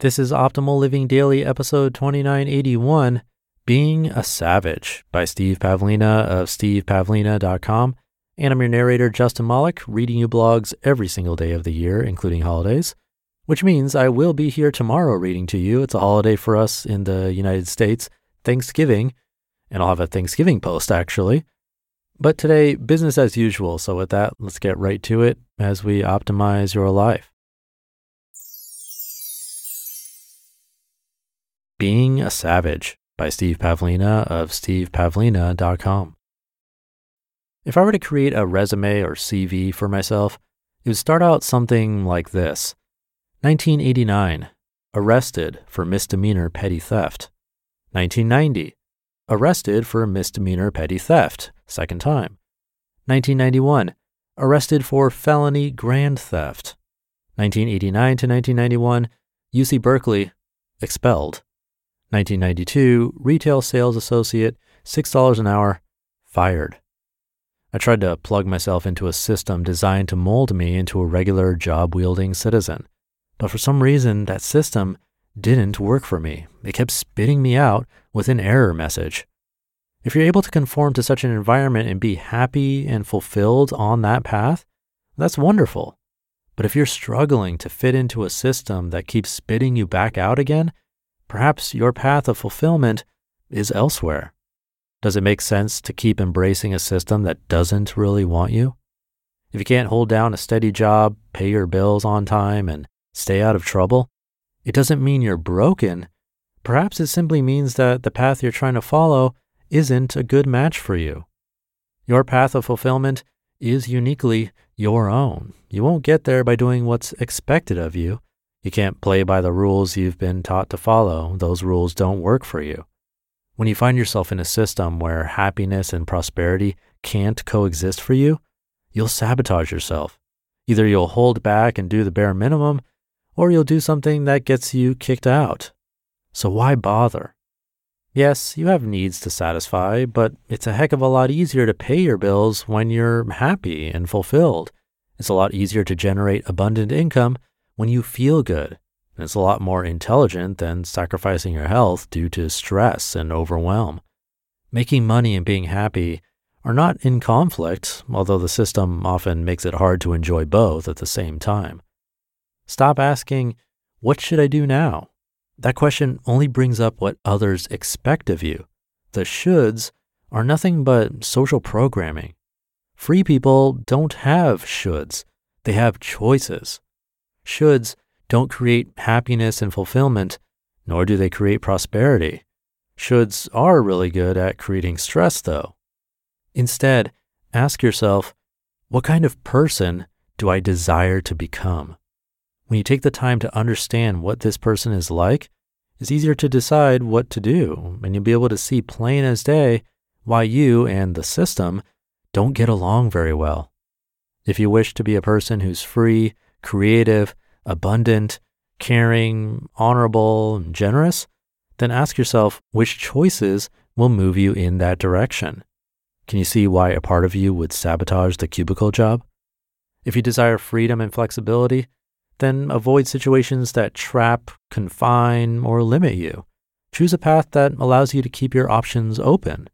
This is Optimal Living Daily, episode 2981 Being a Savage by Steve Pavlina of stevepavlina.com. And I'm your narrator, Justin Malik, reading you blogs every single day of the year, including holidays, which means I will be here tomorrow reading to you. It's a holiday for us in the United States, Thanksgiving, and I'll have a Thanksgiving post actually. But today, business as usual. So, with that, let's get right to it as we optimize your life. Being a Savage by Steve Pavlina of stevepavlina.com. If I were to create a resume or CV for myself, it would start out something like this 1989, arrested for misdemeanor petty theft. 1990, arrested for misdemeanor petty theft, second time. 1991, arrested for felony grand theft. 1989 to 1991, UC Berkeley, expelled. 1992, retail sales associate, $6 an hour, fired. I tried to plug myself into a system designed to mold me into a regular job wielding citizen. But for some reason, that system didn't work for me. It kept spitting me out with an error message. If you're able to conform to such an environment and be happy and fulfilled on that path, that's wonderful. But if you're struggling to fit into a system that keeps spitting you back out again, Perhaps your path of fulfillment is elsewhere. Does it make sense to keep embracing a system that doesn't really want you? If you can't hold down a steady job, pay your bills on time, and stay out of trouble, it doesn't mean you're broken. Perhaps it simply means that the path you're trying to follow isn't a good match for you. Your path of fulfillment is uniquely your own. You won't get there by doing what's expected of you. You can't play by the rules you've been taught to follow. Those rules don't work for you. When you find yourself in a system where happiness and prosperity can't coexist for you, you'll sabotage yourself. Either you'll hold back and do the bare minimum, or you'll do something that gets you kicked out. So why bother? Yes, you have needs to satisfy, but it's a heck of a lot easier to pay your bills when you're happy and fulfilled. It's a lot easier to generate abundant income when you feel good. It's a lot more intelligent than sacrificing your health due to stress and overwhelm. Making money and being happy are not in conflict, although the system often makes it hard to enjoy both at the same time. Stop asking, What should I do now? That question only brings up what others expect of you. The shoulds are nothing but social programming. Free people don't have shoulds, they have choices. Shoulds don't create happiness and fulfillment, nor do they create prosperity. Shoulds are really good at creating stress, though. Instead, ask yourself, what kind of person do I desire to become? When you take the time to understand what this person is like, it's easier to decide what to do, and you'll be able to see plain as day why you and the system don't get along very well. If you wish to be a person who's free, creative, abundant, caring, honorable, and generous, then ask yourself which choices will move you in that direction. Can you see why a part of you would sabotage the cubicle job? If you desire freedom and flexibility, then avoid situations that trap, confine, or limit you. Choose a path that allows you to keep your options open.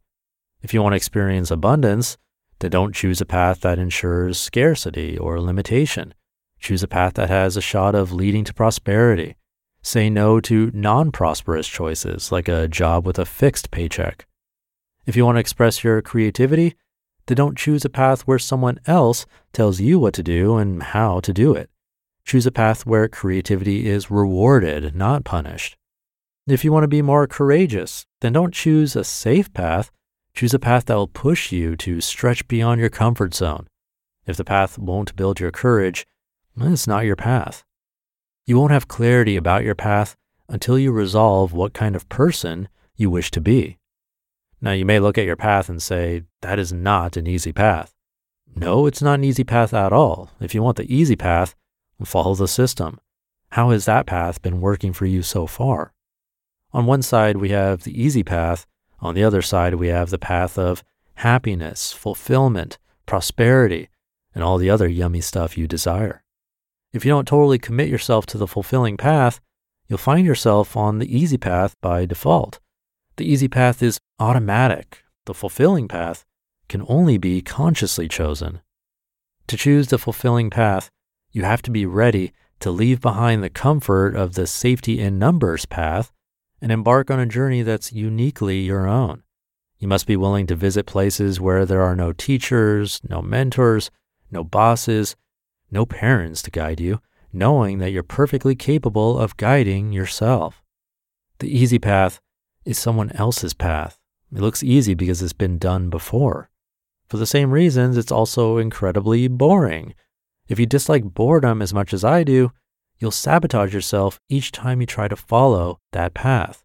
If you want to experience abundance, then don't choose a path that ensures scarcity or limitation. Choose a path that has a shot of leading to prosperity. Say no to non prosperous choices like a job with a fixed paycheck. If you want to express your creativity, then don't choose a path where someone else tells you what to do and how to do it. Choose a path where creativity is rewarded, not punished. If you want to be more courageous, then don't choose a safe path. Choose a path that will push you to stretch beyond your comfort zone. If the path won't build your courage, it's not your path. You won't have clarity about your path until you resolve what kind of person you wish to be. Now, you may look at your path and say, that is not an easy path. No, it's not an easy path at all. If you want the easy path, follow the system. How has that path been working for you so far? On one side, we have the easy path. On the other side, we have the path of happiness, fulfillment, prosperity, and all the other yummy stuff you desire. If you don't totally commit yourself to the fulfilling path, you'll find yourself on the easy path by default. The easy path is automatic. The fulfilling path can only be consciously chosen. To choose the fulfilling path, you have to be ready to leave behind the comfort of the safety in numbers path and embark on a journey that's uniquely your own. You must be willing to visit places where there are no teachers, no mentors, no bosses, no parents to guide you, knowing that you're perfectly capable of guiding yourself. The easy path is someone else's path. It looks easy because it's been done before. For the same reasons, it's also incredibly boring. If you dislike boredom as much as I do, you'll sabotage yourself each time you try to follow that path.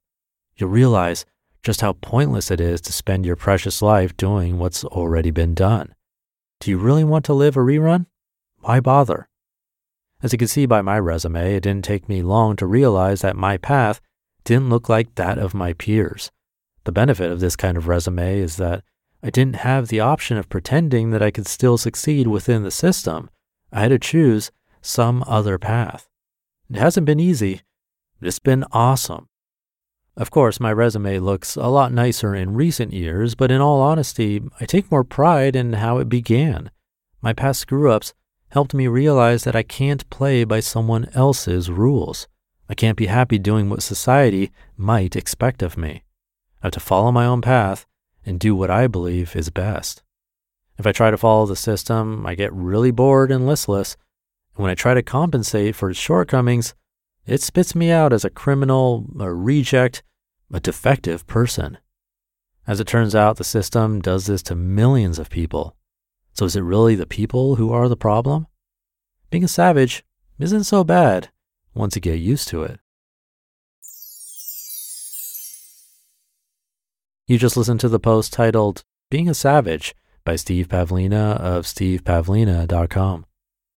You'll realize just how pointless it is to spend your precious life doing what's already been done. Do you really want to live a rerun? Why bother? As you can see by my resume, it didn't take me long to realize that my path didn't look like that of my peers. The benefit of this kind of resume is that I didn't have the option of pretending that I could still succeed within the system. I had to choose some other path. It hasn't been easy, but it's been awesome. Of course, my resume looks a lot nicer in recent years, but in all honesty, I take more pride in how it began. My past screw ups helped me realize that I can't play by someone else's rules. I can't be happy doing what society might expect of me. I have to follow my own path and do what I believe is best. If I try to follow the system, I get really bored and listless. And when I try to compensate for its shortcomings, it spits me out as a criminal, a reject, a defective person. As it turns out, the system does this to millions of people. So is it really the people who are the problem? Being a savage isn't so bad once you get used to it. You just listened to the post titled Being a Savage by Steve Pavlina of stevepavlina.com.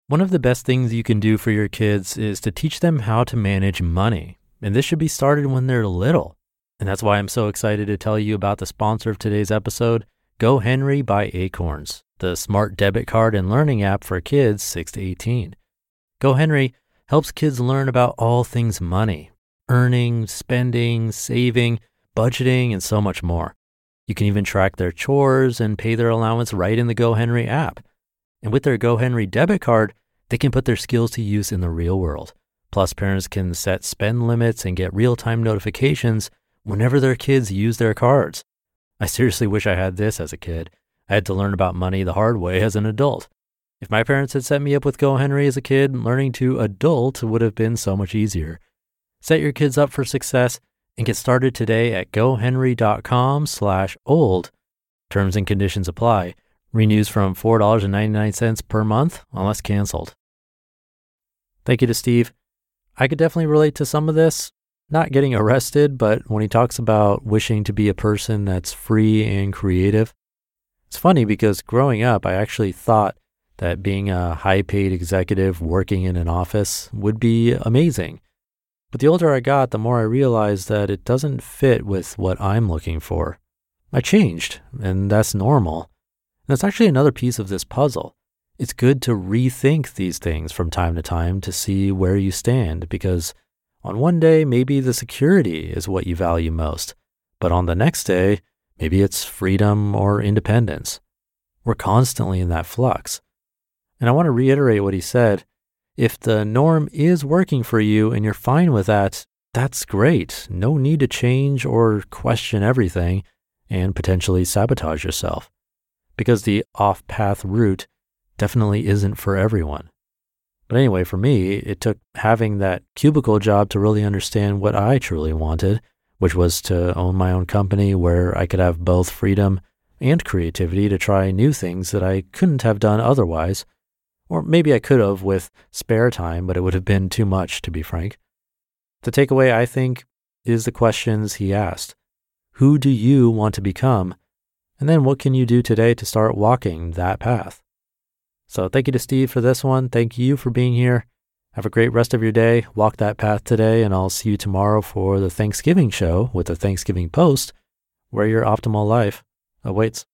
One of the best things you can do for your kids is to teach them how to manage money. And this should be started when they're little. And that's why I'm so excited to tell you about the sponsor of today's episode, GoHenry by Acorns, the smart debit card and learning app for kids 6 to 18. GoHenry helps kids learn about all things money, earning, spending, saving, budgeting, and so much more. You can even track their chores and pay their allowance right in the GoHenry app. And with their GoHenry debit card, they can put their skills to use in the real world. Plus, parents can set spend limits and get real time notifications whenever their kids use their cards. I seriously wish I had this as a kid. I had to learn about money the hard way as an adult. If my parents had set me up with GoHenry as a kid, learning to adult would have been so much easier. Set your kids up for success and get started today at gohenry.com slash old. Terms and conditions apply. Renews from $4.99 per month unless canceled. Thank you to Steve. I could definitely relate to some of this. Not getting arrested, but when he talks about wishing to be a person that's free and creative. It's funny because growing up, I actually thought that being a high paid executive working in an office would be amazing. But the older I got, the more I realized that it doesn't fit with what I'm looking for. I changed, and that's normal. That's actually another piece of this puzzle. It's good to rethink these things from time to time to see where you stand because on one day, maybe the security is what you value most, but on the next day, maybe it's freedom or independence. We're constantly in that flux. And I want to reiterate what he said. If the norm is working for you and you're fine with that, that's great. No need to change or question everything and potentially sabotage yourself because the off path route definitely isn't for everyone. But anyway, for me, it took having that cubicle job to really understand what I truly wanted, which was to own my own company where I could have both freedom and creativity to try new things that I couldn't have done otherwise. Or maybe I could have with spare time, but it would have been too much, to be frank. The takeaway, I think, is the questions he asked Who do you want to become? And then what can you do today to start walking that path? So thank you to Steve for this one. Thank you for being here. Have a great rest of your day. Walk that path today, and I'll see you tomorrow for the Thanksgiving show with the Thanksgiving post where your optimal life awaits.